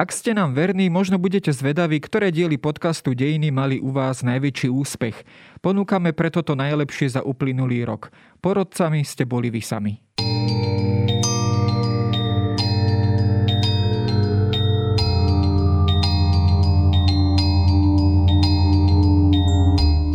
Ak ste nám verní, možno budete zvedaví, ktoré diely podcastu Dejiny mali u vás najväčší úspech. Ponúkame preto to najlepšie za uplynulý rok. Porodcami ste boli vy sami.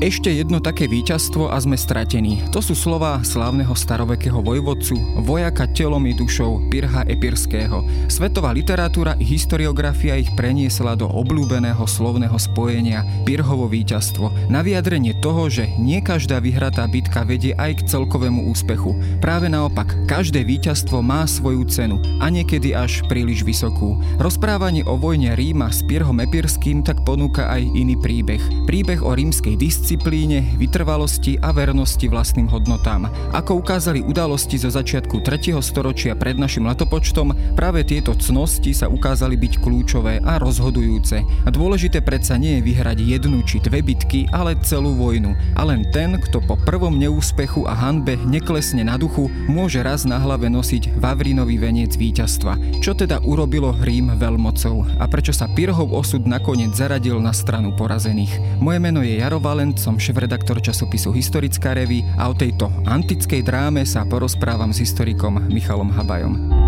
Ešte jedno také víťazstvo a sme stratení. To sú slova slávneho starovekého vojvodcu, vojaka telom i dušou Pirha Epirského. Svetová literatúra i historiografia ich preniesla do obľúbeného slovného spojenia Pirhovo víťazstvo. Na vyjadrenie toho, že nie každá vyhratá bitka vedie aj k celkovému úspechu. Práve naopak, každé víťazstvo má svoju cenu a niekedy až príliš vysokú. Rozprávanie o vojne Ríma s Pirhom Epirským tak ponúka aj iný príbeh. Príbeh o rímskej disciplíne disciplíne, vytrvalosti a vernosti vlastným hodnotám. Ako ukázali udalosti zo začiatku 3. storočia pred našim letopočtom, práve tieto cnosti sa ukázali byť kľúčové a rozhodujúce. A dôležité predsa nie je vyhrať jednu či dve bitky, ale celú vojnu. A len ten, kto po prvom neúspechu a hanbe neklesne na duchu, môže raz na hlave nosiť Vavrinový veniec víťazstva. Čo teda urobilo Rím veľmocou a prečo sa Pirhov osud nakoniec zaradil na stranu porazených. Moje meno je Jaro Valent, som šéf-redaktor časopisu Historická revy a o tejto antickej dráme sa porozprávam s historikom Michalom Habajom.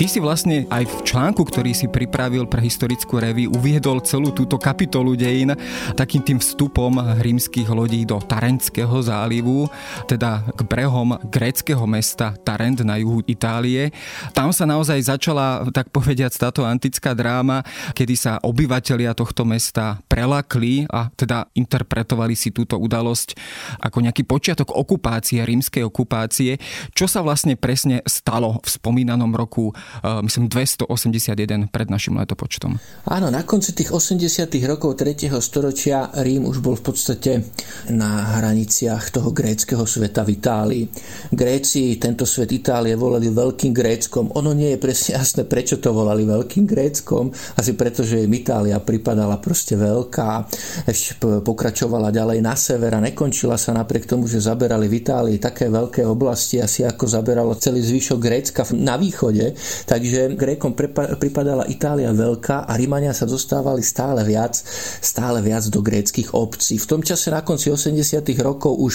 Ty si vlastne aj v článku, ktorý si pripravil pre historickú revy, uviedol celú túto kapitolu dejín takým tým vstupom rímskych lodí do Tarentského zálivu, teda k brehom gréckého mesta Tarent na juhu Itálie. Tam sa naozaj začala, tak povediať, táto antická dráma, kedy sa obyvatelia tohto mesta prelakli a teda interpretovali si túto udalosť ako nejaký počiatok okupácie, rímskej okupácie. Čo sa vlastne presne stalo v spomínanom roku myslím 281 pred našim letopočtom. Áno, na konci tých 80 rokov 3. storočia Rím už bol v podstate na hraniciach toho gréckého sveta v Itálii. Gréci tento svet Itálie volali Veľkým Gréckom. Ono nie je presne jasné, prečo to volali Veľkým Gréckom. Asi preto, že im Itália pripadala proste veľká. Ešte pokračovala ďalej na sever a nekončila sa napriek tomu, že zaberali v Itálii také veľké oblasti, asi ako zaberalo celý zvyšok Grécka na východe, Takže Grékom pripadala Itália veľká a Rímania sa dostávali stále viac, stále viac do gréckých obcí. V tom čase na konci 80 rokov už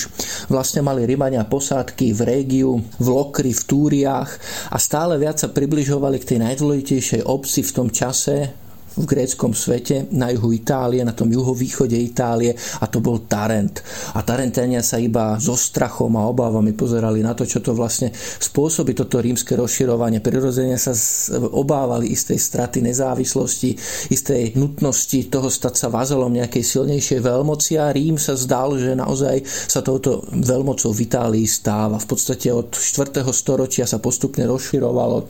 vlastne mali Rímania posádky v Régiu, v Lokri, v Túriách a stále viac sa približovali k tej najdôležitejšej obci v tom čase, v gréckom svete na juhu Itálie, na tom juhovýchode Itálie a to bol Tarent. A Tarentania sa iba so strachom a obávami pozerali na to, čo to vlastne spôsobí toto rímske rozširovanie. Prirodzene sa obávali istej straty nezávislosti, istej nutnosti toho stať sa vazalom nejakej silnejšej veľmoci a Rím sa zdal, že naozaj sa touto veľmocou v Itálii stáva. V podstate od 4. storočia sa postupne rozširoval od,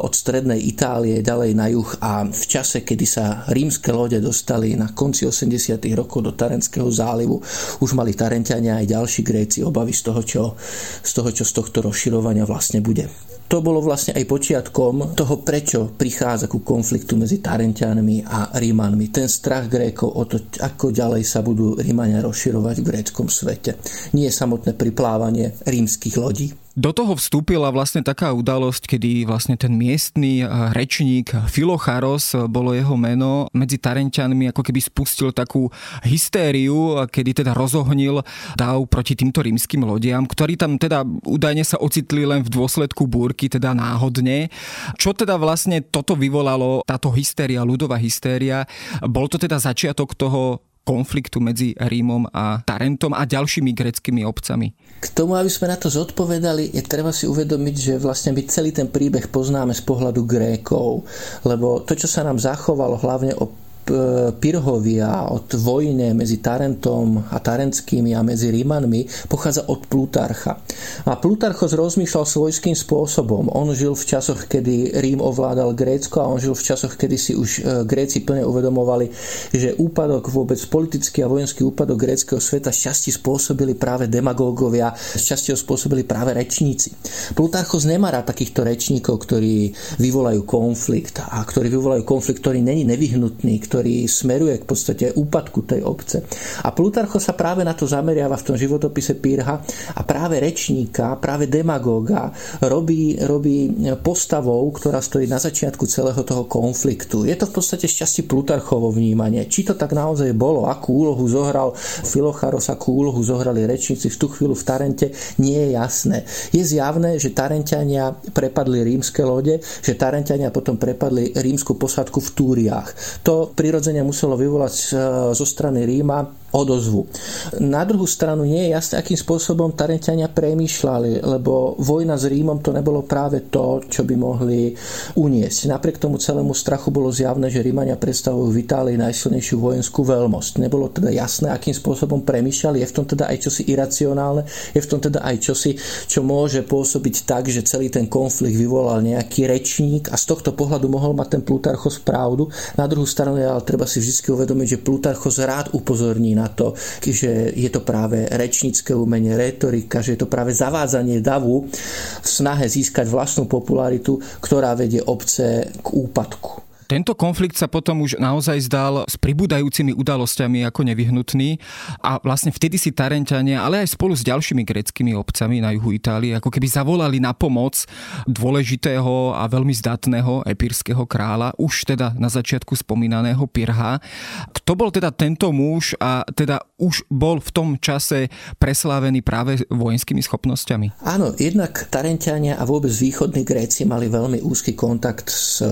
od strednej Itálie ďalej na juh a v čase, keď kedy sa rímske lode dostali na konci 80. rokov do Tarenského zálivu, už mali Tarentiania aj ďalší Gréci obavy z toho, čo z, toho, čo z tohto rozširovania vlastne bude. To bolo vlastne aj počiatkom toho, prečo prichádza ku konfliktu medzi Tarentianmi a Rímanmi. Ten strach Grékov o to, ako ďalej sa budú Rímania rozširovať v gréckom svete. Nie samotné priplávanie rímskych lodí. Do toho vstúpila vlastne taká udalosť, kedy vlastne ten miestný eh, rečník Filocharos, eh, bolo jeho meno, medzi Tarenťanmi ako keby spustil takú hystériu, kedy teda rozohnil dáv proti týmto rímskym lodiam, ktorí tam teda údajne sa ocitli len v dôsledku búrky, teda náhodne. Čo teda vlastne toto vyvolalo, táto hystéria, ľudová hystéria? Bol to teda začiatok toho konfliktu medzi Rímom a Tarentom a ďalšími greckými obcami? K tomu, aby sme na to zodpovedali, je treba si uvedomiť, že vlastne my celý ten príbeh poznáme z pohľadu Grékov, lebo to, čo sa nám zachovalo hlavne o Pirhovia, od vojne medzi Tarentom a Tarenskými a medzi Rímanmi pochádza od Plutarcha. A Plutarchos rozmýšľal svojským spôsobom. On žil v časoch, kedy Rím ovládal Grécko a on žil v časoch, kedy si už e, Gréci plne uvedomovali, že úpadok vôbec politický a vojenský úpadok gréckého sveta šťastí spôsobili práve demagógovia, šťastie ho spôsobili práve rečníci. Plutarchos nemá rád takýchto rečníkov, ktorí vyvolajú konflikt a ktorí vyvolajú konflikt, ktorý není nevyhnutný, ktorý smeruje k podstate úpadku tej obce. A Plutarcho sa práve na to zameriava v tom životopise Pírha a práve rečníka, práve demagóga robí, robí postavou, ktorá stojí na začiatku celého toho konfliktu. Je to v podstate šťastie Plutarchovo vnímanie. Či to tak naozaj bolo, akú úlohu zohral Filocharos, akú úlohu zohrali rečníci v tú chvíľu v Tarente, nie je jasné. Je zjavné, že Tarentiania prepadli rímske lode, že Tarentiania potom prepadli rímsku posadku v Túriách. To prirodzene muselo vyvolať e, zo strany Ríma odozvu. Na druhú stranu nie je jasné, akým spôsobom Tarentiania premýšľali, lebo vojna s Rímom to nebolo práve to, čo by mohli uniesť. Napriek tomu celému strachu bolo zjavné, že Rímania predstavujú v Itálii najsilnejšiu vojenskú veľmosť. Nebolo teda jasné, akým spôsobom premýšľali. Je v tom teda aj čosi iracionálne, je v tom teda aj čosi, čo môže pôsobiť tak, že celý ten konflikt vyvolal nejaký rečník a z tohto pohľadu mohol mať ten Plutarchos pravdu. Na druhú stranu ale treba si vždy uvedomiť, že Plutarchos rád upozorní na to, že je to práve rečnícke umenie, retorika, že je to práve zavádzanie davu v snahe získať vlastnú popularitu, ktorá vedie obce k úpadku. Tento konflikt sa potom už naozaj zdal s pribúdajúcimi udalosťami ako nevyhnutný a vlastne vtedy si Tarentania, ale aj spolu s ďalšími greckými obcami na juhu Itálie, ako keby zavolali na pomoc dôležitého a veľmi zdatného epírskeho kráľa, už teda na začiatku spomínaného Pirha. Kto bol teda tento muž a teda už bol v tom čase preslávený práve vojenskými schopnosťami? Áno, jednak Tarentiania a vôbec východní Gréci mali veľmi úzky kontakt s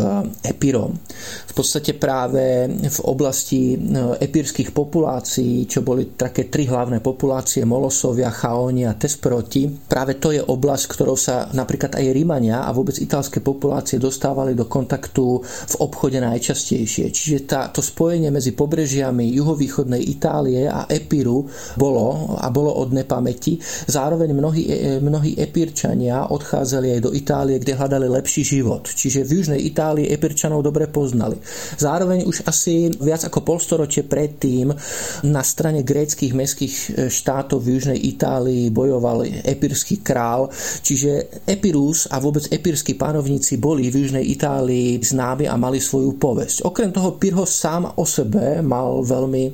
Epírom. V podstate práve v oblasti no, epírskych populácií, čo boli také tri hlavné populácie, Molosovia, Chaóni a Tesproti, práve to je oblasť, ktorou sa napríklad aj Rímania a vôbec italské populácie dostávali do kontaktu v obchode najčastejšie. Čiže tá, to spojenie medzi pobrežiami juhovýchodnej Itálie a Epíru bolo a bolo od nepamäti. Zároveň mnohí, e, mnohí Epírčania odchádzali aj do Itálie, kde hľadali lepší život. Čiže v južnej Itálii Epírčanov dobre poznali. Zároveň už asi viac ako polstoročie predtým na strane gréckých mestských e, štátov v južnej Itálii bojoval epírsky král, čiže Epirus a vôbec epírsky pánovníci boli v južnej Itálii známi a mali svoju povesť. Okrem toho Pyrhos sám o sebe mal veľmi,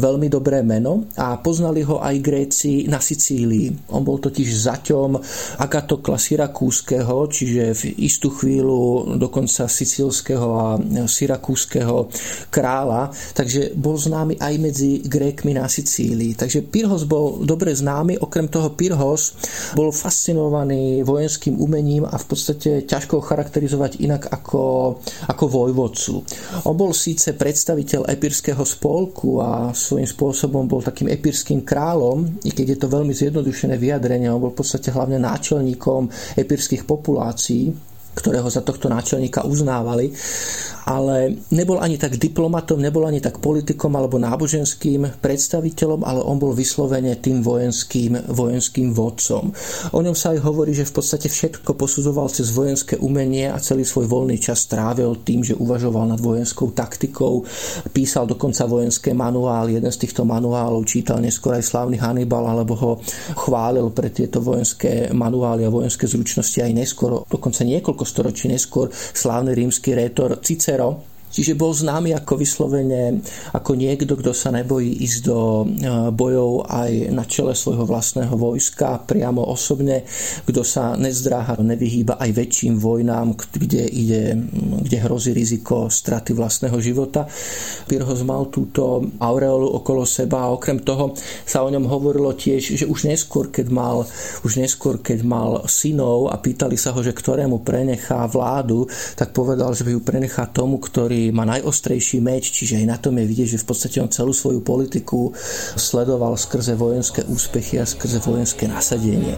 veľmi dobré meno a poznali ho aj Gréci na Sicílii. On bol totiž zaťom Agatokla Syrakúskeho, čiže v istú chvíľu dokonca sicílskeho a syrakúskeho kráľa, takže bol známy aj medzi Grékmi na Sicílii. Takže Pyrhos bol dobre známy, okrem toho Pyrhos bol fascinovaný vojenským umením a v podstate ťažko charakterizovať inak ako, ako vojvodcu. On bol síce predstaviteľ epírskeho spolku a svojím spôsobom bol takým epírským kráľom, i keď je to veľmi zjednodušené vyjadrenie, on bol v podstate hlavne náčelníkom epírskych populácií, ktorého za tohto náčelníka uznávali ale nebol ani tak diplomatom, nebol ani tak politikom alebo náboženským predstaviteľom, ale on bol vyslovene tým vojenským, vojenským vodcom. O ňom sa aj hovorí, že v podstate všetko posudzoval cez vojenské umenie a celý svoj voľný čas strávil tým, že uvažoval nad vojenskou taktikou, písal dokonca vojenské manuály. Jeden z týchto manuálov čítal neskôr aj slávny Hannibal, alebo ho chválil pre tieto vojenské manuály a vojenské zručnosti aj neskôr, dokonca niekoľko storočí neskôr, slávny rímsky rétor Cicero Čiže bol známy ako vyslovene ako niekto, kto sa nebojí ísť do e, bojov aj na čele svojho vlastného vojska, priamo osobne, kto sa nezdráha, nevyhýba aj väčším vojnám, kde, ide, kde hrozí riziko straty vlastného života. Pirhos mal túto aureolu okolo seba a okrem toho sa o ňom hovorilo tiež, že už neskôr, keď mal, už neskôr, keď mal synov a pýtali sa ho, že ktorému prenechá vládu, tak povedal, že by ju prenechá tomu, ktorý má najostrejší meč, čiže aj na tom je vidieť, že v podstate on celú svoju politiku sledoval skrze vojenské úspechy a skrze vojenské nasadenie.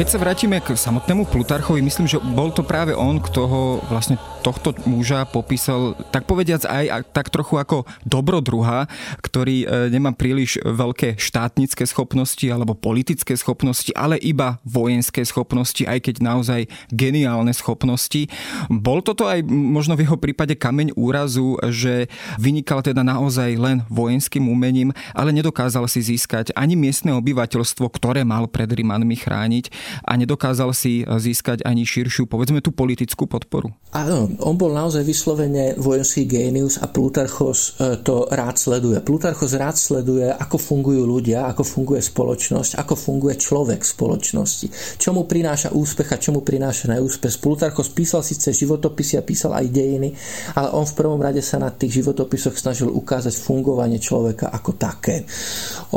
Keď sa vrátime k samotnému Plutarchovi, myslím, že bol to práve on, kto ho vlastne tohto muža popísal, tak povediac aj tak trochu ako dobrodruha, ktorý e, nemá príliš veľké štátnické schopnosti alebo politické schopnosti, ale iba vojenské schopnosti, aj keď naozaj geniálne schopnosti. Bol toto aj možno v jeho prípade kameň úrazu, že vynikal teda naozaj len vojenským umením, ale nedokázal si získať ani miestne obyvateľstvo, ktoré mal pred Rimanmi chrániť a nedokázal si získať ani širšiu, povedzme, tú politickú podporu. Áno, on bol naozaj vyslovene vojenský génius a Plutarchos e, to rád sleduje. Plutarchos rád sleduje, ako fungujú ľudia, ako funguje spoločnosť, ako funguje človek v spoločnosti. Čo mu prináša úspech a čo mu prináša neúspech. Plutarchos písal síce životopisy a písal aj dejiny, ale on v prvom rade sa na tých životopisoch snažil ukázať fungovanie človeka ako také.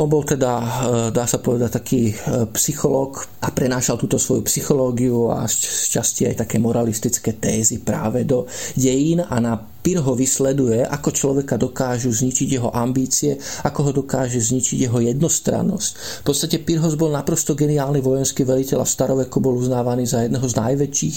On bol teda, e, dá sa povedať, taký e, psychológ a prenášal túto svoju psychológiu a z časti aj také moralistické tézy práve do dejín a na Pirho vysleduje, ako človeka dokážu zničiť jeho ambície, ako ho dokáže zničiť jeho jednostrannosť. V podstate Pirhos bol naprosto geniálny vojenský veliteľ a v staroveku bol uznávaný za jedného z najväčších.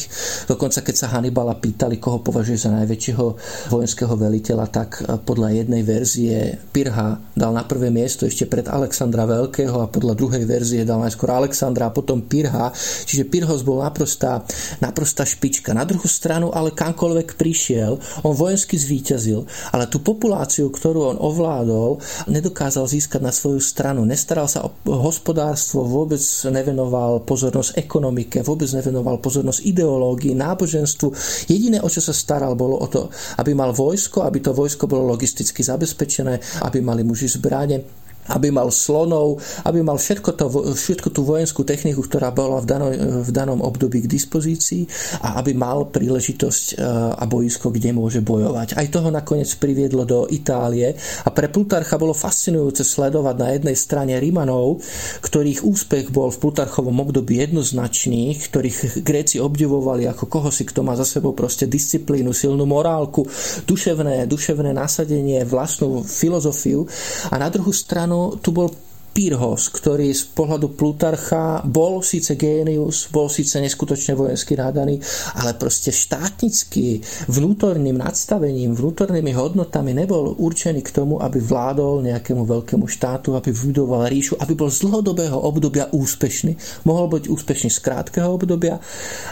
Dokonca keď sa Hannibala pýtali, koho považuje za najväčšieho vojenského veliteľa, tak podľa jednej verzie Pirha dal na prvé miesto ešte pred Alexandra Veľkého a podľa druhej verzie dal najskôr Alexandra a potom Pirha. Čiže Pirhos bol naprostá, naprostá špička. Na druhú stranu ale kamkoľvek prišiel, on vojen vojensky zvíťazil, ale tú populáciu, ktorú on ovládol, nedokázal získať na svoju stranu. Nestaral sa o hospodárstvo, vôbec nevenoval pozornosť ekonomike, vôbec nevenoval pozornosť ideológii, náboženstvu. Jediné, o čo sa staral, bolo o to, aby mal vojsko, aby to vojsko bolo logisticky zabezpečené, aby mali muži zbráne, aby mal slonov, aby mal všetko, to, všetko tú vojenskú techniku, ktorá bola v danom, v danom období k dispozícii a aby mal príležitosť e, a boisko, kde môže bojovať. Aj toho nakoniec priviedlo do Itálie a pre Plutarcha bolo fascinujúce sledovať na jednej strane Rimanov, ktorých úspech bol v Plutarchovom období jednoznačný, ktorých Gréci obdivovali ako koho si, kto má za sebou proste disciplínu, silnú morálku, duševné, duševné nasadenie, vlastnú filozofiu a na druhú stranu tu bol Pyrhos, ktorý z pohľadu Plutarcha bol síce génius, bol síce neskutočne vojensky nádaný, ale proste štátnický, vnútorným nadstavením, vnútornými hodnotami nebol určený k tomu, aby vládol nejakému veľkému štátu, aby vybudoval ríšu, aby bol z dlhodobého obdobia úspešný. Mohol byť úspešný z krátkeho obdobia,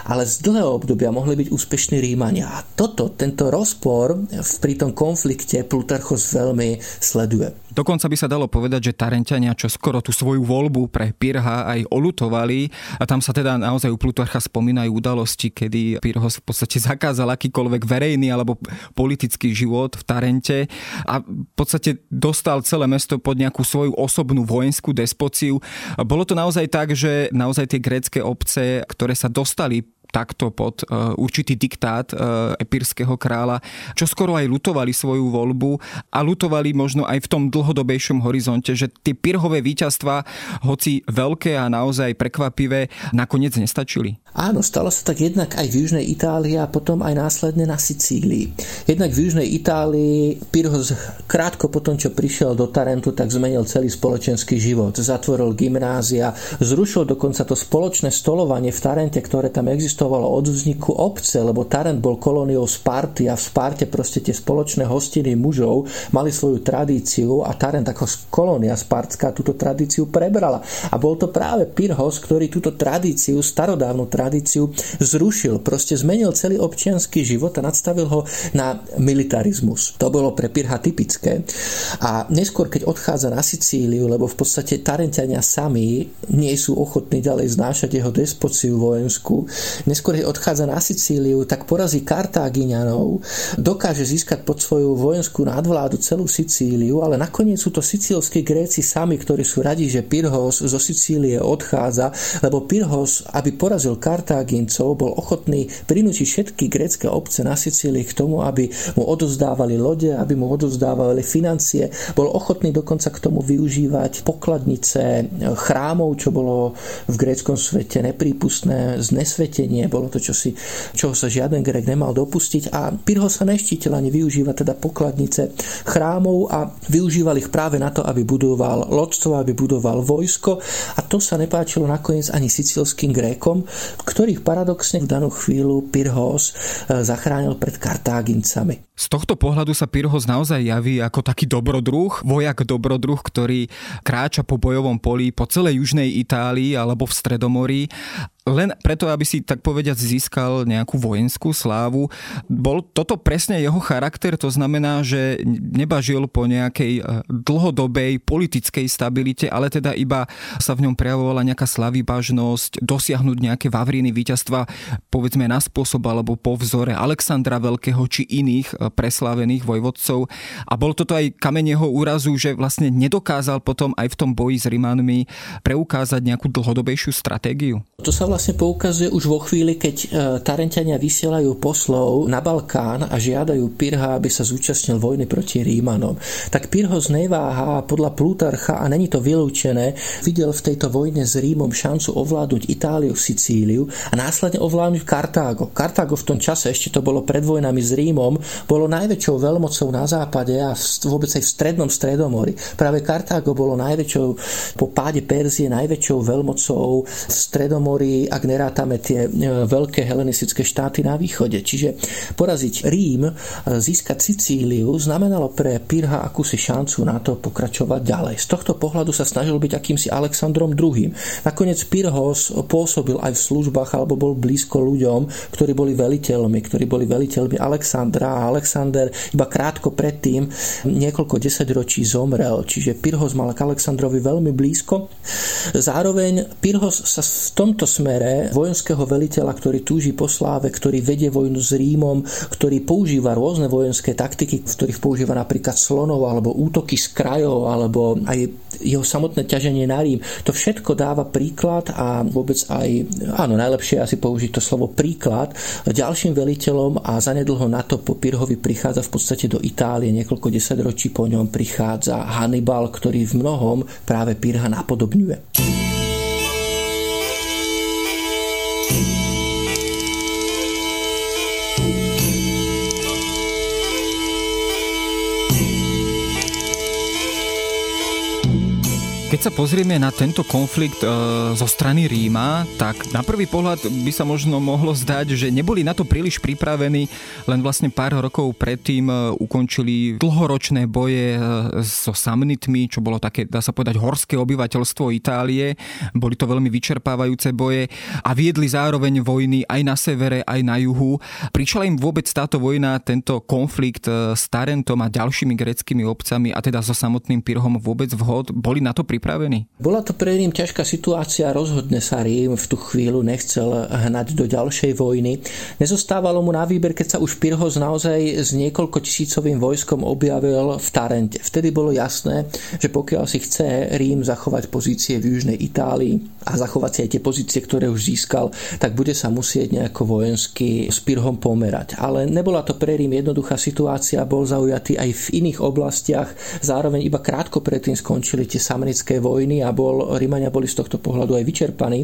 ale z dlhého obdobia mohli byť úspešní Rímania. A toto, tento rozpor pri tom konflikte Plutarchos veľmi sleduje. Dokonca by sa dalo povedať, že Tarentania čo skoro tú svoju voľbu pre Pirha aj olutovali a tam sa teda naozaj u Plutarcha spomínajú udalosti, kedy Pirhos v podstate zakázal akýkoľvek verejný alebo politický život v Tarente a v podstate dostal celé mesto pod nejakú svoju osobnú vojenskú despociu. Bolo to naozaj tak, že naozaj tie grécké obce, ktoré sa dostali takto pod uh, určitý diktát uh, epírskeho kráľa, čo skoro aj lutovali svoju voľbu a lutovali možno aj v tom dlhodobejšom horizonte, že tie pirhové víťazstva, hoci veľké a naozaj prekvapivé, nakoniec nestačili. Áno, stalo sa tak jednak aj v Južnej Itálii a potom aj následne na Sicílii. Jednak v Južnej Itálii Pirhos krátko potom, čo prišiel do Tarentu, tak zmenil celý spoločenský život. Zatvoril gymnázia, zrušil dokonca to spoločné stolovanie v Tarente, ktoré tam existovalo existovalo od vzniku obce, lebo Tarent bol kolóniou Sparty a v Sparte proste tie spoločné hostiny mužov mali svoju tradíciu a Tarent ako kolónia Spartská túto tradíciu prebrala. A bol to práve Pyrhos, ktorý túto tradíciu, starodávnu tradíciu zrušil. Proste zmenil celý občianský život a nadstavil ho na militarizmus. To bolo pre Pyrha typické. A neskôr, keď odchádza na Sicíliu, lebo v podstate Tarentania sami nie sú ochotní ďalej znášať jeho despociu vojenskú, neskôr odchádza na Sicíliu, tak porazí Kartágiňanov, dokáže získať pod svoju vojenskú nadvládu celú Sicíliu, ale nakoniec sú to sicílskí Gréci sami, ktorí sú radi, že Pyrhos zo Sicílie odchádza, lebo Pyrhos, aby porazil Kartágincov, bol ochotný prinútiť všetky grécké obce na Sicílii k tomu, aby mu odozdávali lode, aby mu odozdávali financie. Bol ochotný dokonca k tomu využívať pokladnice chrámov, čo bolo v gréckom svete neprípustné, znesvetenie nie. Bolo to čosi, čoho sa žiaden Grek nemal dopustiť a Pyrrhos sa neštítil ani využívať teda pokladnice chrámov a využíval ich práve na to, aby budoval lodstvo, aby budoval vojsko a to sa nepáčilo nakoniec ani sicilským Grékom, ktorých paradoxne v danú chvíľu Pyrrhos e, zachránil pred Kartágincami. Z tohto pohľadu sa Pyrrhos naozaj javí ako taký dobrodruh, vojak dobrodruh, ktorý kráča po bojovom poli po celej južnej Itálii alebo v Stredomorí len preto, aby si tak povediať získal nejakú vojenskú slávu. Bol toto presne jeho charakter, to znamená, že nebažil po nejakej e, dlhodobej politickej stabilite, ale teda iba sa v ňom prejavovala nejaká slavybažnosť, dosiahnuť nejaké vavriny víťazstva, povedzme na spôsob alebo po vzore Alexandra Veľkého či iných e, preslávených vojvodcov. A bol toto aj kameň jeho úrazu, že vlastne nedokázal potom aj v tom boji s Rimánmi preukázať nejakú dlhodobejšiu stratégiu? To sa vlastne poukazuje už vo chvíli, keď e, Tarentania vysielajú poslov na Balkán a žiadajú Pirha, aby sa zúčastnil vojny proti Rímanom. Tak Pirhos neváha podľa Plutarcha, a není to vylúčené, videl v tejto vojne s Rímom šancu ovládnuť Itáliu, Sicíliu a následne ovládnuť Kartágo. Kartágo v tom čase, ešte to bolo pred vojnami s Rímom, bolo najväčšou veľmocou na západe a vôbec aj v strednom stredomori. Práve Kartágo bolo najväčšou po páde Perzie najväčšou veľmocou v stredomori ak nerátame tie veľké helenistické štáty na východe. Čiže poraziť Rím, e, získať Sicíliu, znamenalo pre Pirha akúsi šancu na to pokračovať ďalej. Z tohto pohľadu sa snažil byť akýmsi Alexandrom II. Nakoniec Pirhos pôsobil aj v službách alebo bol blízko ľuďom, ktorí boli veliteľmi, ktorí boli veliteľmi Alexandra a Alexander iba krátko predtým niekoľko desaťročí zomrel. Čiže Pirhos mal k Alexandrovi veľmi blízko. Zároveň Pirhos sa v tomto smere vojenského veliteľa, ktorý túži po sláve, ktorý vedie vojnu s Rímom, ktorý používa rôzne vojenské taktiky, v ktorých používa napríklad slonov alebo útoky z krajov alebo aj jeho samotné ťaženie na Rím. To všetko dáva príklad a vôbec aj, áno, najlepšie asi použiť to slovo príklad ďalším veliteľom a zanedlho na to po Pirhovi prichádza v podstate do Itálie, niekoľko desaťročí po ňom prichádza Hannibal, ktorý v mnohom práve Pirha napodobňuje. Keď sa pozrieme na tento konflikt e, zo strany Ríma, tak na prvý pohľad by sa možno mohlo zdať, že neboli na to príliš pripravení, len vlastne pár rokov predtým e, ukončili dlhoročné boje e, so Samnitmi, čo bolo také, dá sa povedať, horské obyvateľstvo Itálie. Boli to veľmi vyčerpávajúce boje a viedli zároveň vojny aj na severe, aj na juhu. Prišla im vôbec táto vojna, tento konflikt e, s Tarentom a ďalšími greckými obcami a teda so samotným Pyrhom vôbec vhod? Boli na to pripravení? Pripravení? Bola to pre Rím ťažká situácia, rozhodne sa Rím v tú chvíľu nechcel hnať do ďalšej vojny. Nezostávalo mu na výber, keď sa už Pyrhos naozaj s niekoľko tisícovým vojskom objavil v Tarente. Vtedy bolo jasné, že pokiaľ si chce Rím zachovať pozície v južnej Itálii a zachovať si aj tie pozície, ktoré už získal, tak bude sa musieť nejako vojensky s Pyrhom pomerať. Ale nebola to pre Rím jednoduchá situácia, bol zaujatý aj v iných oblastiach, zároveň iba krátko predtým skončili tie samnické občianskej vojny a bol, Rímania boli z tohto pohľadu aj vyčerpaní.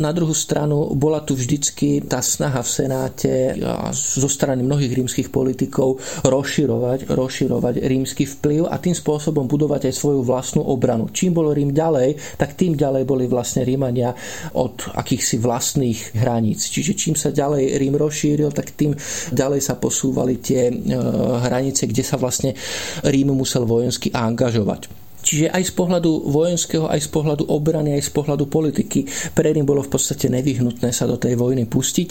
Na druhú stranu bola tu vždycky tá snaha v Senáte a zo strany mnohých rímskych politikov rozširovať, rozširovať rímsky vplyv a tým spôsobom budovať aj svoju vlastnú obranu. Čím bol Rím ďalej, tak tým ďalej boli vlastne Rímania od akýchsi vlastných hraníc. Čiže čím sa ďalej Rím rozšíril, tak tým ďalej sa posúvali tie e, hranice, kde sa vlastne Rím musel vojensky angažovať. Čiže aj z pohľadu vojenského, aj z pohľadu obrany, aj z pohľadu politiky pre Rím bolo v podstate nevyhnutné sa do tej vojny pustiť.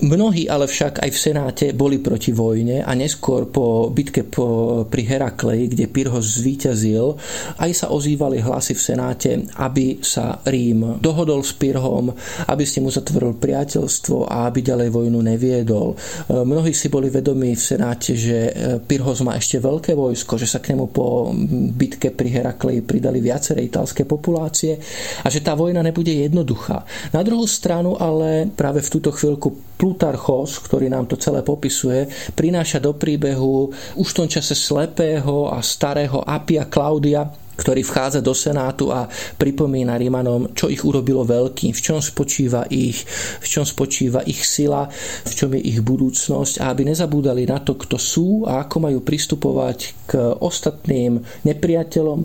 Mnohí ale však aj v Senáte boli proti vojne a neskôr po bitke po, pri Heraklei, kde Pyrhos zvíťazil, aj sa ozývali hlasy v Senáte, aby sa Rím dohodol s Pyrhom, aby s ním uzatvoril priateľstvo a aby ďalej vojnu neviedol. Mnohí si boli vedomí v Senáte, že Pyrhos má ešte veľké vojsko, že sa k nemu po bitke pri Heraklei pridali viaceré italské populácie a že tá vojna nebude jednoduchá. Na druhú stranu ale práve v túto chvíľku Plutarchos, ktorý nám to celé popisuje, prináša do príbehu už v tom čase slepého a starého Apia Klaudia, ktorý vchádza do Senátu a pripomína Rímanom, čo ich urobilo veľkým, v čom spočíva ich, v čom spočíva ich sila, v čom je ich budúcnosť a aby nezabúdali na to, kto sú a ako majú pristupovať k ostatným nepriateľom.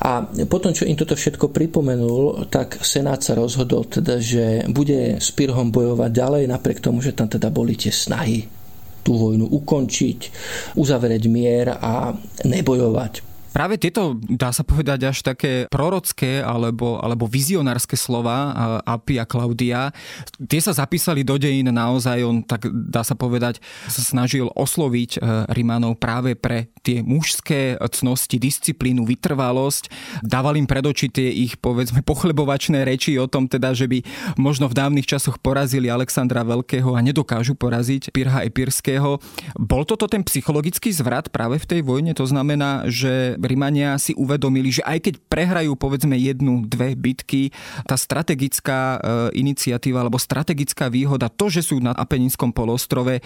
A potom, čo im toto všetko pripomenul, tak Senát sa rozhodol teda, že bude s Pirhom bojovať ďalej, napriek tomu, že tam teda boli tie snahy tú vojnu ukončiť, uzavrieť mier a nebojovať. Práve tieto, dá sa povedať, až také prorocké alebo, alebo vizionárske slova Api a Klaudia, tie sa zapísali do dejín naozaj, on tak dá sa povedať, sa snažil osloviť e, Rimanov práve pre tie mužské cnosti, disciplínu, vytrvalosť. Dával im pred oči tie ich, povedzme, pochlebovačné reči o tom teda, že by možno v dávnych časoch porazili Alexandra Veľkého a nedokážu poraziť Pirha Epirského. Bol toto ten psychologický zvrat práve v tej vojne? To znamená, že Rimania si uvedomili, že aj keď prehrajú povedzme jednu, dve bitky, tá strategická e, iniciatíva alebo strategická výhoda, to, že sú na Apeninskom polostrove, e,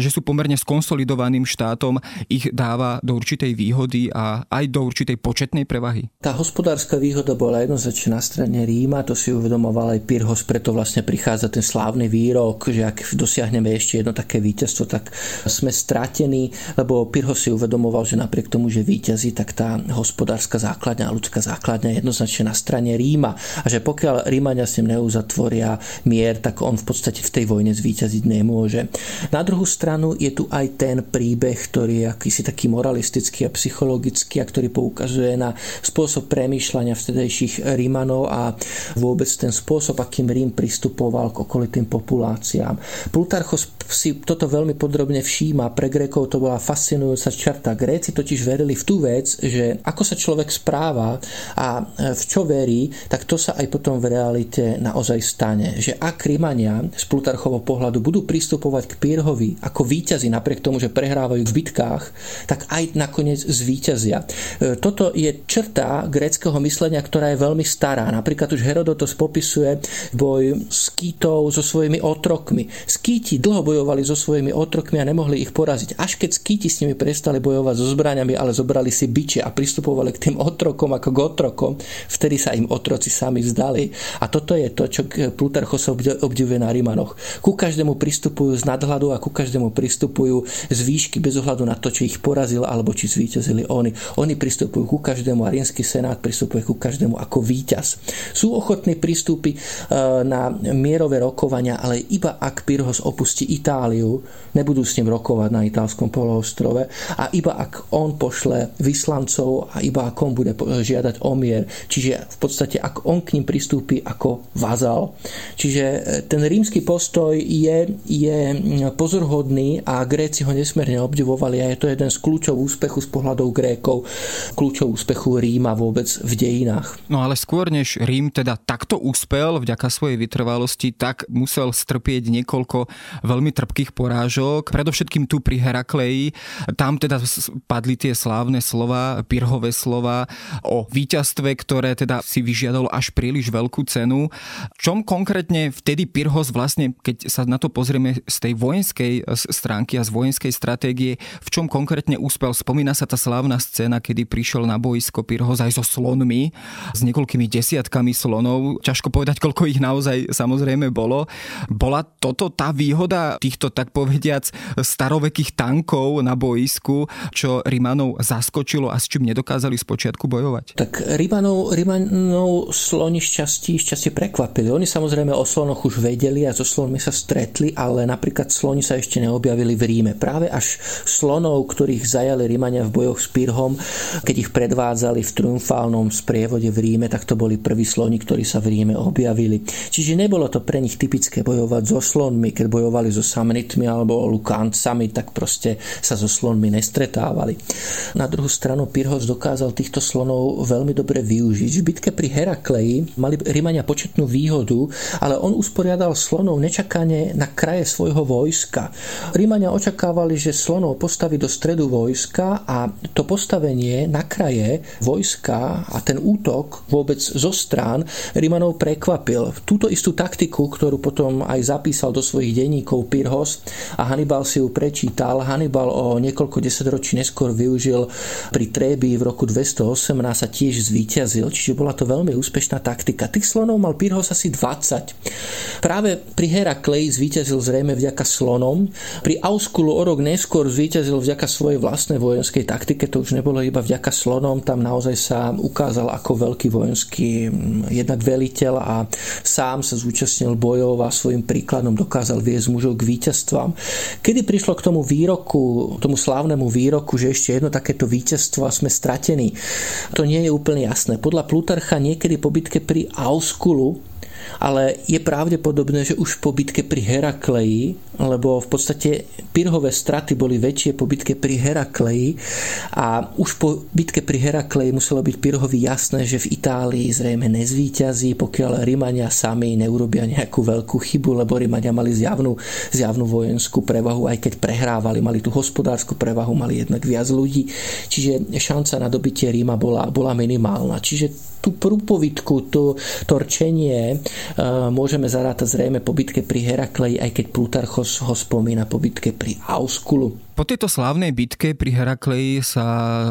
že sú pomerne skonsolidovaným štátom, ich dáva do určitej výhody a aj do určitej početnej prevahy. Tá hospodárska výhoda bola jednoznačne na strane Ríma, to si uvedomoval aj Pyrhos, preto vlastne prichádza ten slávny výrok, že ak dosiahneme ešte jedno také víťazstvo, tak sme stratení, lebo Pyrhos si uvedomoval, že napriek tomu, že víťazí, tak tá hospodárska základňa a ľudská základňa je jednoznačne na strane Ríma a že pokiaľ Rímania s ním neuzatvoria mier, tak on v podstate v tej vojne zvíťaziť nemôže. Na druhú stranu je tu aj ten príbeh, ktorý je akýsi taký moralistický a psychologický a ktorý poukazuje na spôsob premýšľania vtedejších Rímanov a vôbec ten spôsob, akým Rím pristupoval k okolitým populáciám. Plutarchos si toto veľmi podrobne všíma. Pre Grékov to bola fascinujúca čarta. Gréci totiž verili v tú vec, že ako sa človek správa a v čo verí, tak to sa aj potom v realite naozaj stane. Že ak Rímania z Plutarchovho pohľadu budú pristupovať k Pírhovi ako víťazi, napriek tomu, že prehrávajú v bitkách, tak aj nakoniec zvíťazia. E, toto je črta gréckého myslenia, ktorá je veľmi stará. Napríklad už Herodotos popisuje boj skýtov so svojimi otrokmi. Skýti dlho bojovali so svojimi otrokmi a nemohli ich poraziť. Až keď skýti s nimi prestali bojovať so zbraniami, ale zobrali si biče a pristupovali k tým otrokom ako k otrokom, vtedy sa im otroci sami vzdali. A toto je to, čo Plutarchos obdivuje na Rímanoch. Ku každému pristupujú z nadhľadu a ku každému pristupujú z výšky bez ohľadu na to, či ich porazil alebo či zvíťazili oni. Oni pristupujú ku každému a rímsky senát pristupuje ku každému ako víťaz. Sú ochotní pristúpiť e, na mierové rokovania, ale iba ak Pyrhos opustí Itáliu, nebudú s ním rokovať na itálskom poloostrove a iba ak on pošle vyslancov a iba ak on bude žiadať o mier. Čiže v podstate ak on k ním pristúpi ako vazal. Čiže e, ten rímsky postoj je, je pozorhodný a Gréci ho nesmierne obdivovali a je to jeden z kľúčov úspechu z pohľadov Grékov, kľúčov úspechu Ríma vôbec v dejinách. No ale skôr než Rím teda takto úspel vďaka svojej vytrvalosti, tak musel strpieť niekoľko veľmi trpkých porážok. Predovšetkým tu pri Herakleji. Tam teda padli tie slávne slova, pirhové slova o víťazstve, ktoré teda si vyžiadalo až príliš veľkú cenu. Čom konkrétne vtedy Pirhos vlastne, keď sa na to pozrieme z tej vojenskej stránky a z vojenskej stratégie, v čom konkrétne úspel? Spomína sa tá slávna scéna, kedy prišiel na boisko Pirhos aj so slonmi, s niekoľkými desiatkami slonov. Ťažko povedať, koľko ich naozaj samozrejme bolo. Bola toto tá výhoda týchto, tak povediac, starovekých tankov na boisku, čo Rimanov zaskočilo a s čím nedokázali spočiatku bojovať? Tak Rimanov, Rimanov sloni šťastí, šťastie prekvapili. Oni samozrejme o slonoch už vedeli a so slonmi sa stretli, ale napríklad sloni sa ešte neobjavili v Ríme. Práve až slonov, ktorých zajali Rimania v bojoch s Pyrhom, keď ich predvádzali v triumfálnom sprievode v Ríme, tak to boli prví sloni, ktorí sa v Ríme objavili. Čiže nebolo to pre nich typické bojovať so slonmi, keď bojovali so samnitmi alebo lukáncami, tak proste sa so slonmi nestretávali. Na druhú stranu Pyrhos dokázal týchto slonov veľmi dobre využiť. V bitke pri Herakleji mali Rimania početnú výhodu, ale on usporiadal slonov nečakane na kraje svojho vojska. Rímania očakávali, že slonov postaví do stredu vojska a to postavenie na kraje vojska a ten útok vôbec zo strán Rimanov prekvapil. Túto istú taktiku, ktorú potom aj zapísal do svojich denníkov Pyrhos a Hannibal si ju prečítal, Hannibal o niekoľko desaťročí neskôr využil pri pri v roku 218 sa tiež zvíťazil, čiže bola to veľmi úspešná taktika. Tých slonov mal Pyrhos asi 20. Práve pri Herakleji zvíťazil zrejme vďaka slonom, pri Auskulu o rok neskôr zvíťazil vďaka svojej vlastnej vojenskej taktike, to už nebolo iba vďaka slonom, tam naozaj sa ukázal ako veľký vojenský mm, jednak veliteľ a sám sa zúčastnil bojov a svojim príkladom dokázal viesť mužov k víťazstvám. Kedy prišlo k tomu výroku, tomu slávnemu výroku, že ešte jedno takéto víťazstvo a sme stratení, to nie je úplne jasné. Podľa Plutarcha niekedy po bitke pri Auskulu ale je pravdepodobné, že už po bitke pri Herakleji, lebo v podstate Pyrhové straty boli väčšie po bitke pri Herakleji a už po bitke pri Herakleji muselo byť Pyrhovi jasné, že v Itálii zrejme nezvíťazí, pokiaľ Rimania sami neurobia nejakú veľkú chybu, lebo Rimania mali zjavnú, zjavnú vojenskú prevahu, aj keď prehrávali, mali tú hospodárskú prevahu, mali jednak viac ľudí, čiže šanca na dobitie Ríma bola, bola minimálna. Čiže tú prúpovitku, to torčenie uh, môžeme zarátať zrejme po bitke pri Herakleji, aj keď Plutarchos ho spomína po bitke pri Auskulu. Po tejto slávnej bitke pri Herakleji sa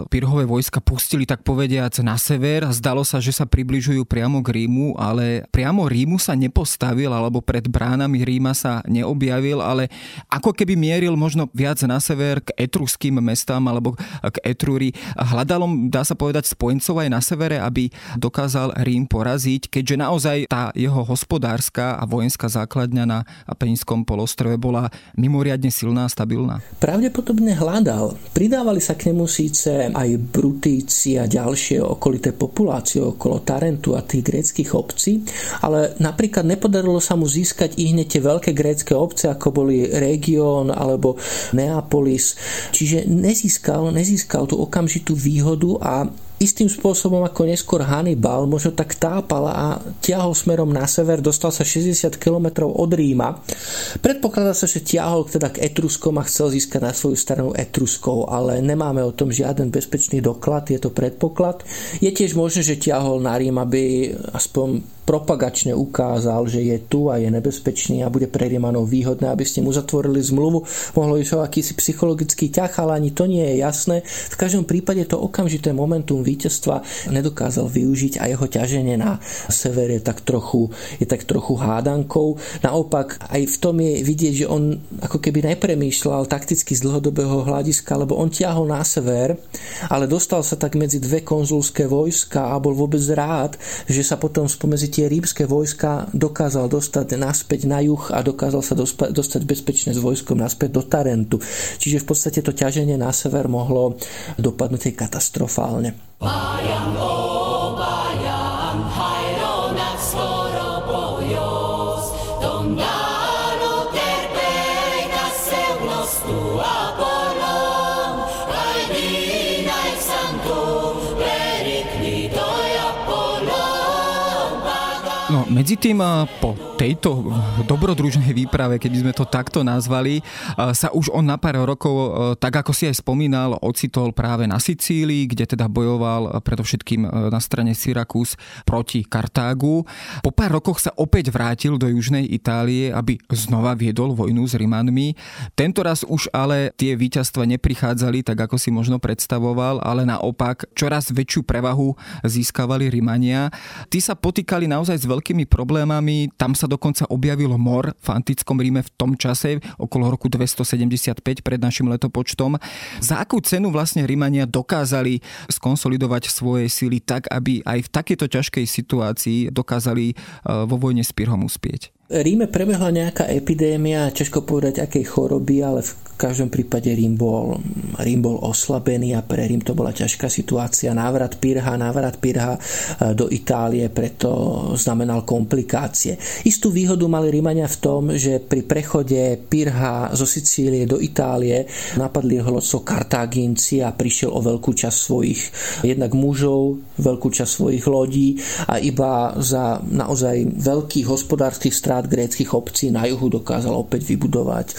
Pyrhové vojska pustili tak povediac na sever. Zdalo sa, že sa približujú priamo k Rímu, ale priamo Rímu sa nepostavil alebo pred bránami Ríma sa neobjavil, ale ako keby mieril možno viac na sever k etruským mestám alebo k Etrúri. Hľadalo, dá sa povedať, spojencov aj na severe, aby dokázal Rím poraziť, keďže naozaj tá jeho hospodárska a vojenská základňa na Penínskom polostrove bola mimoriadne silná a stabilná. Pravdepodobne pravdepodobne hľadal. Pridávali sa k nemu síce aj Brutíci a ďalšie okolité populácie okolo Tarentu a tých gréckých obcí, ale napríklad nepodarilo sa mu získať i hneď tie veľké grécké obce, ako boli Region alebo Neapolis. Čiže nezískal, nezískal tú okamžitú výhodu a istým spôsobom ako neskôr Hannibal možno tak tápal a ťahol smerom na sever, dostal sa 60 km od Ríma. Predpokladá sa, že ťahol teda k Etruskom a chcel získať na svoju stranu Etruskov, ale nemáme o tom žiaden bezpečný doklad, je to predpoklad. Je tiež možné, že ťahol na Rím, aby aspoň propagačne ukázal, že je tu a je nebezpečný a bude pre Rimanov výhodné, aby ste mu zatvorili zmluvu. Mohlo ísť o akýsi psychologický ťah, ale ani to nie je jasné. V každom prípade to okamžité momentum víťazstva nedokázal využiť a jeho ťaženie na severe je tak trochu, je tak trochu hádankou. Naopak aj v tom je vidieť, že on ako keby nepremýšľal takticky z dlhodobého hľadiska, lebo on ťahol na sever, ale dostal sa tak medzi dve konzulské vojska a bol vôbec rád, že sa potom spomedzi tie rímske vojska dokázal dostať naspäť na juh a dokázal sa dostať bezpečne s vojskom naspäť do Tarentu. Čiže v podstate to ťaženie na sever mohlo dopadnúť katastrofálne. Bajam, oh, bajam, Medzi tým po tejto dobrodružnej výprave, keby sme to takto nazvali, sa už on na pár rokov, tak ako si aj spomínal, ocitol práve na Sicílii, kde teda bojoval predovšetkým na strane Syrakus proti Kartágu. Po pár rokoch sa opäť vrátil do južnej Itálie, aby znova viedol vojnu s Rimanmi. Tento raz už ale tie víťazstva neprichádzali tak, ako si možno predstavoval, ale naopak čoraz väčšiu prevahu získavali Rimania. Tí sa potýkali naozaj s veľkými problémami, tam sa dokonca objavil mor v antickom Ríme v tom čase, okolo roku 275 pred našim letopočtom. Za akú cenu vlastne Rímania dokázali skonsolidovať svoje síly tak, aby aj v takejto ťažkej situácii dokázali eh, vo vojne s Pyrhom uspieť? Ríme prebehla nejaká epidémia, ťažko povedať akej choroby, ale v každom prípade Rím bol, Rím bol oslabený a pre Rím to bola ťažká situácia. Návrat Pirha, návrat Pirha e, do Itálie preto znamenal komplikácie. Istú výhodu mali Rímania v tom, že pri prechode Pirha zo Sicílie do Itálie napadli lodstvo Kartáginci a prišiel o veľkú časť svojich jednak mužov, veľkú časť svojich lodí a iba za naozaj veľkých hospodárskych strát krát gréckých obcí na juhu dokázal opäť vybudovať e,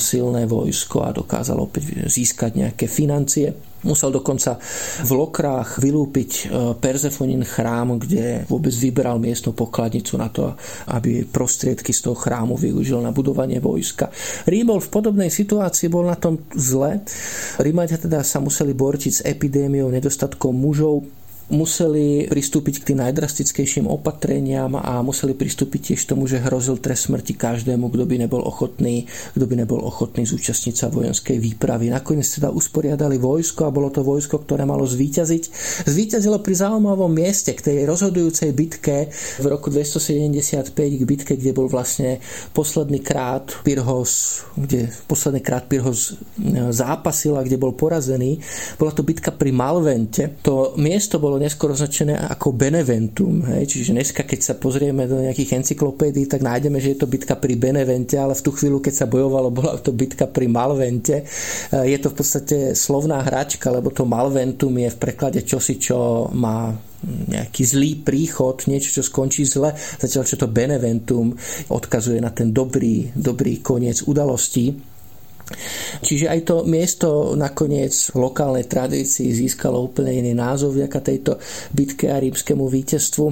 silné vojsko a dokázal opäť získať nejaké financie. Musel dokonca v Lokrách vylúpiť e, Perzefonin chrám, kde vôbec vyberal miestnu pokladnicu na to, aby prostriedky z toho chrámu využil na budovanie vojska. Rím bol v podobnej situácii, bol na tom zle. Rímania teda sa museli borčiť s epidémiou, nedostatkom mužov, museli pristúpiť k tým najdrastickejším opatreniam a museli pristúpiť tiež tomu, že hrozil trest smrti každému, kto by nebol ochotný, kto by nebol ochotný zúčastniť sa vojenskej výpravy. Nakoniec teda usporiadali vojsko a bolo to vojsko, ktoré malo zvíťaziť. Zvíťazilo pri zaujímavom mieste, k tej rozhodujúcej bitke v roku 275, k bitke, kde bol vlastne posledný krát Pyrhos, kde posledný krát Pyrhos e, zápasil a kde bol porazený. Bola to bitka pri Malvente. To miesto bolo neskôr označené ako Beneventum. Hej? Čiže dneska, keď sa pozrieme do nejakých encyklopédií, tak nájdeme, že je to bitka pri Benevente, ale v tú chvíľu, keď sa bojovalo, bola to bitka pri Malvente. E, je to v podstate slovná hračka, lebo to Malventum je v preklade čosi, čo má nejaký zlý príchod, niečo, čo skončí zle, zatiaľ čo to Beneventum odkazuje na ten dobrý, dobrý koniec udalostí. Čiže aj to miesto nakoniec v lokálnej tradícii získalo úplne iný názov vďaka tejto bitke a rímskému víťazstvu.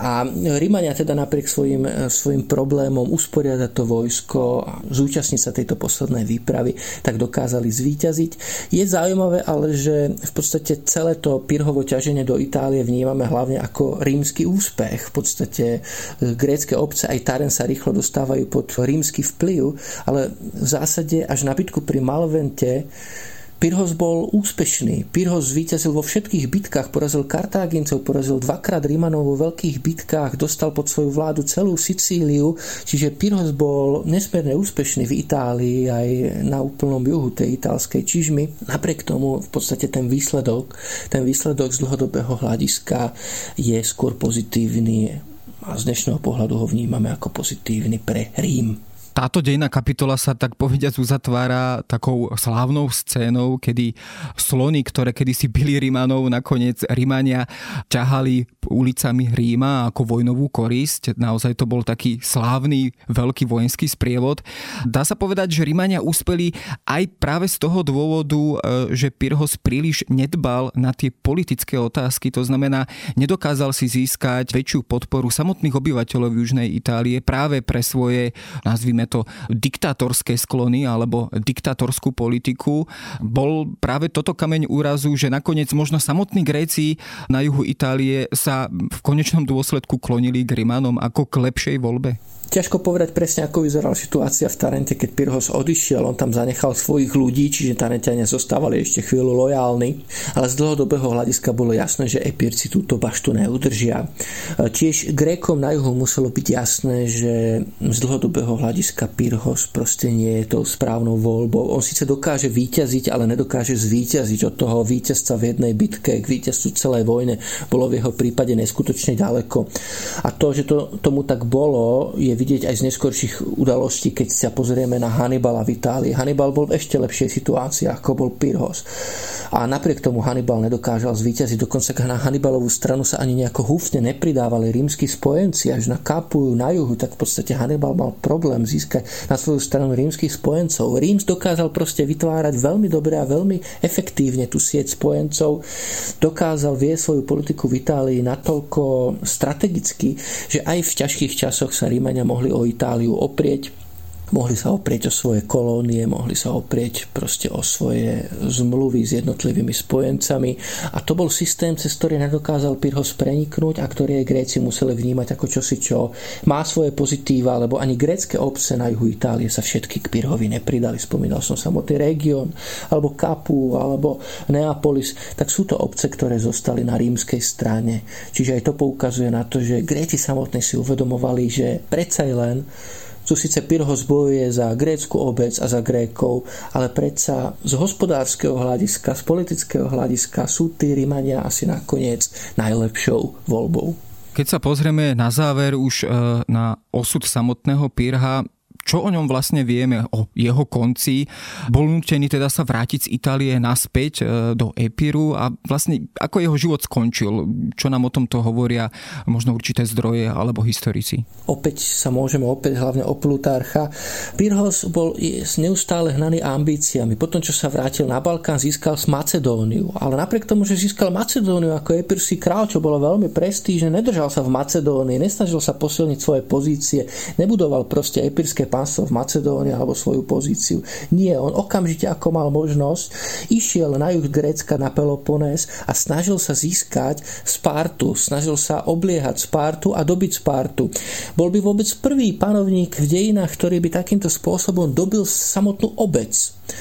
A Rímania teda napriek svojim, svojim problémom usporiadať to vojsko a zúčastniť sa tejto poslednej výpravy, tak dokázali zvíťaziť. Je zaujímavé ale, že v podstate celé to Pirhovo ťaženie do Itálie vnímame hlavne ako rímsky úspech. V podstate e, grécke obce aj Taren sa rýchlo dostávajú pod rímsky vplyv, ale v zásade až na bitku pri Malvente Pyrhos bol úspešný. Pyrhos zvíťazil vo všetkých bitkách, porazil Kartágincov, porazil dvakrát Rímanov vo veľkých bitkách, dostal pod svoju vládu celú Sicíliu, čiže Pyrhos bol nesmierne úspešný v Itálii aj na úplnom juhu tej itálskej čižmy. Napriek tomu v podstate ten výsledok, ten výsledok z dlhodobého hľadiska je skôr pozitívny a z dnešného pohľadu ho vnímame ako pozitívny pre Rím. Táto dejná kapitola sa tak povediať uzatvára takou slávnou scénou, kedy slony, ktoré kedysi byli Rímanov, nakoniec Rímania ťahali ulicami Ríma ako vojnovú korisť. Naozaj to bol taký slávny veľký vojenský sprievod. Dá sa povedať, že Rímania uspeli aj práve z toho dôvodu, e, že Pyrhos príliš nedbal na tie politické otázky, to znamená, nedokázal si získať väčšiu podporu samotných obyvateľov Južnej Itálie práve pre svoje, nazvime nazvime to, diktátorské sklony alebo diktátorskú politiku, bol práve toto kameň úrazu, že nakoniec možno samotní Gréci na juhu Itálie sa v konečnom dôsledku klonili k Rimanom ako k lepšej voľbe? Ťažko povedať presne, ako vyzerala situácia v Tarente, keď Pyrhos odišiel. On tam zanechal svojich ľudí, čiže Tarentiania zostávali ešte chvíľu lojálni, ale z dlhodobého hľadiska bolo jasné, že Epírci túto baštu neudržia. Tiež Grékom na juhu muselo byť jasné, že z dlhodobého hľadiska Pyrhos proste nie je tou správnou voľbou. On síce dokáže výťaziť, ale nedokáže zvíťaziť od toho víťazstva v jednej bitke k víťazstvu celej vojne bolo v jeho prípade neskutočne ďaleko. A to, že to, tomu tak bolo, je vidieť aj z neskorších udalostí, keď sa pozrieme na Hannibala v Itálii. Hannibal bol v ešte lepšej situácii, ako bol Pyrhos. A napriek tomu Hannibal nedokážal zvíťaziť. Dokonca na Hannibalovú stranu sa ani nejako húfne nepridávali rímsky spojenci. Až na Kapuju, na juhu, tak v podstate Hannibal mal problém získať na svoju stranu rímskych spojencov. Ríms dokázal proste vytvárať veľmi dobre a veľmi efektívne tú sieť spojencov. Dokázal vie svoju politiku v Itálii natoľko strategicky, že aj v ťažkých časoch sa Rímania mohli o Itáliu oprieť mohli sa oprieť o svoje kolónie, mohli sa oprieť proste o svoje zmluvy s jednotlivými spojencami a to bol systém, cez ktorý nedokázal Pyrhos preniknúť a ktorý aj Gréci museli vnímať ako čosi, čo má svoje pozitíva, lebo ani grécke obce na juhu Itálie sa všetky k Pyrhovi nepridali. Spomínal som samotný región, alebo Kapu, alebo Neapolis, tak sú to obce, ktoré zostali na rímskej strane. Čiže aj to poukazuje na to, že Gréci samotní si uvedomovali, že predsa len tu síce Pyrhos bojuje za grécku obec a za Grékov, ale predsa z hospodárskeho hľadiska, z politického hľadiska sú tí Rímania asi nakoniec najlepšou voľbou. Keď sa pozrieme na záver už e, na osud samotného Pyrha, čo o ňom vlastne vieme, o jeho konci. Bol nutený teda sa vrátiť z Itálie naspäť e, do Epiru a vlastne ako jeho život skončil, čo nám o tomto hovoria možno určité zdroje alebo historici. Opäť sa môžeme opäť hlavne o Plutarcha. Pyrhos bol neustále hnaný ambíciami. Potom, čo sa vrátil na Balkán, získal z Macedóniu. Ale napriek tomu, že získal Macedóniu ako epirský král, čo bolo veľmi prestížne, nedržal sa v Macedónii, nesnažil sa posilniť svoje pozície, nebudoval proste epirské pánstvo v Macedónii alebo svoju pozíciu. Nie, on okamžite ako mal možnosť, išiel na juh Grécka na Peloponés a snažil sa získať Spartu, snažil sa obliehať Spartu a dobiť Spartu. Bol by vôbec prvý panovník v dejinách, ktorý by takýmto spôsobom dobil samotnú obec.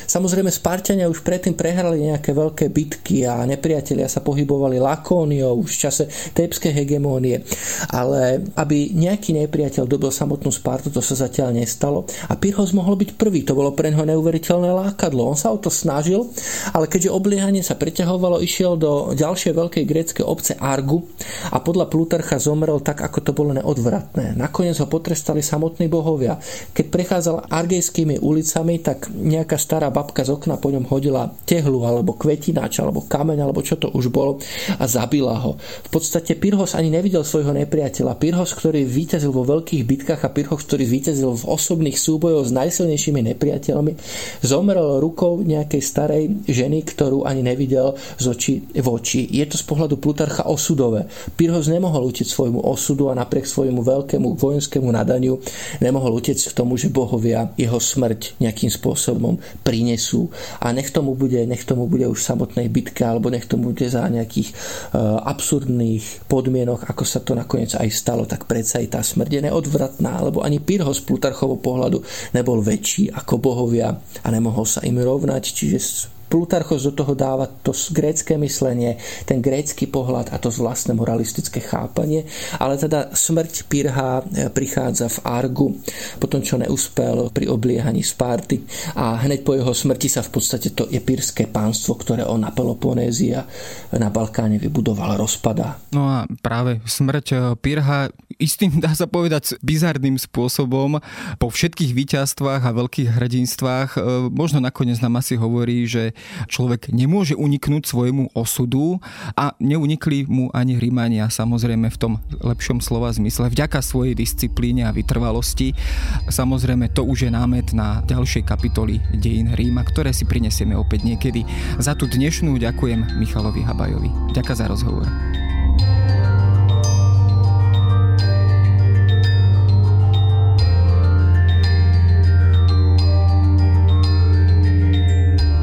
Samozrejme, Spartania už predtým prehrali nejaké veľké bitky a nepriatelia sa pohybovali Lakóniou už v čase tepskej hegemónie. Ale aby nejaký nepriateľ dobil samotnú Spartu, to sa zatiaľ nestalo. A Pyrhos mohol byť prvý, to bolo pre neho neuveriteľné lákadlo. On sa o to snažil, ale keďže obliehanie sa preťahovalo, išiel do ďalšej veľkej gréckej obce Argu a podľa Plutarcha zomrel tak, ako to bolo neodvratné. Nakoniec ho potrestali samotní bohovia. Keď prechádzal argejskými ulicami, tak nejaká stará babka z okna po ňom hodila tehlu alebo kvetináč alebo kameň alebo čo to už bolo a zabila ho. V podstate Pyrhos ani nevidel svojho nepriateľa. Pyrhos, ktorý víťazil vo veľkých bitkách a Pyrhos, ktorý víťazil v osobných súbojoch s najsilnejšími nepriateľmi, zomrel rukou nejakej starej ženy, ktorú ani nevidel z očí v oči. Je to z pohľadu Plutarcha osudové. Pyrhos nemohol utiec svojmu osudu a napriek svojmu veľkému vojenskému nadaniu nemohol utiec k tomu, že bohovia jeho smrť nejakým spôsobom prinesú a nech tomu bude, nech tomu bude už samotnej bitke alebo nech tomu bude za nejakých uh, absurdných podmienok, ako sa to nakoniec aj stalo, tak predsa aj tá smrť je neodvratná, lebo ani Pyrho z Plutarchovho pohľadu nebol väčší ako bohovia a nemohol sa im rovnať, čiže Plutarchos do toho dáva to grécké myslenie, ten grécky pohľad a to vlastné moralistické chápanie, ale teda smrť Pirha e, prichádza v Argu, potom čo neúspel pri obliehaní Sparty. A hneď po jeho smrti sa v podstate to epírske pánstvo, ktoré on na Peloponézia na Balkáne vybudoval, rozpadá. No a práve smrť e, Pirha istým, dá sa povedať, bizarným spôsobom po všetkých víťazstvách a veľkých hrdinstvách e, možno nakoniec nám asi hovorí, že človek nemôže uniknúť svojmu osudu a neunikli mu ani Rímania, samozrejme v tom lepšom slova zmysle, vďaka svojej disciplíne a vytrvalosti. Samozrejme to už je námet na ďalšie kapitoly dejín Ríma, ktoré si prinesieme opäť niekedy. Za tú dnešnú ďakujem Michalovi Habajovi. Ďakujem za rozhovor.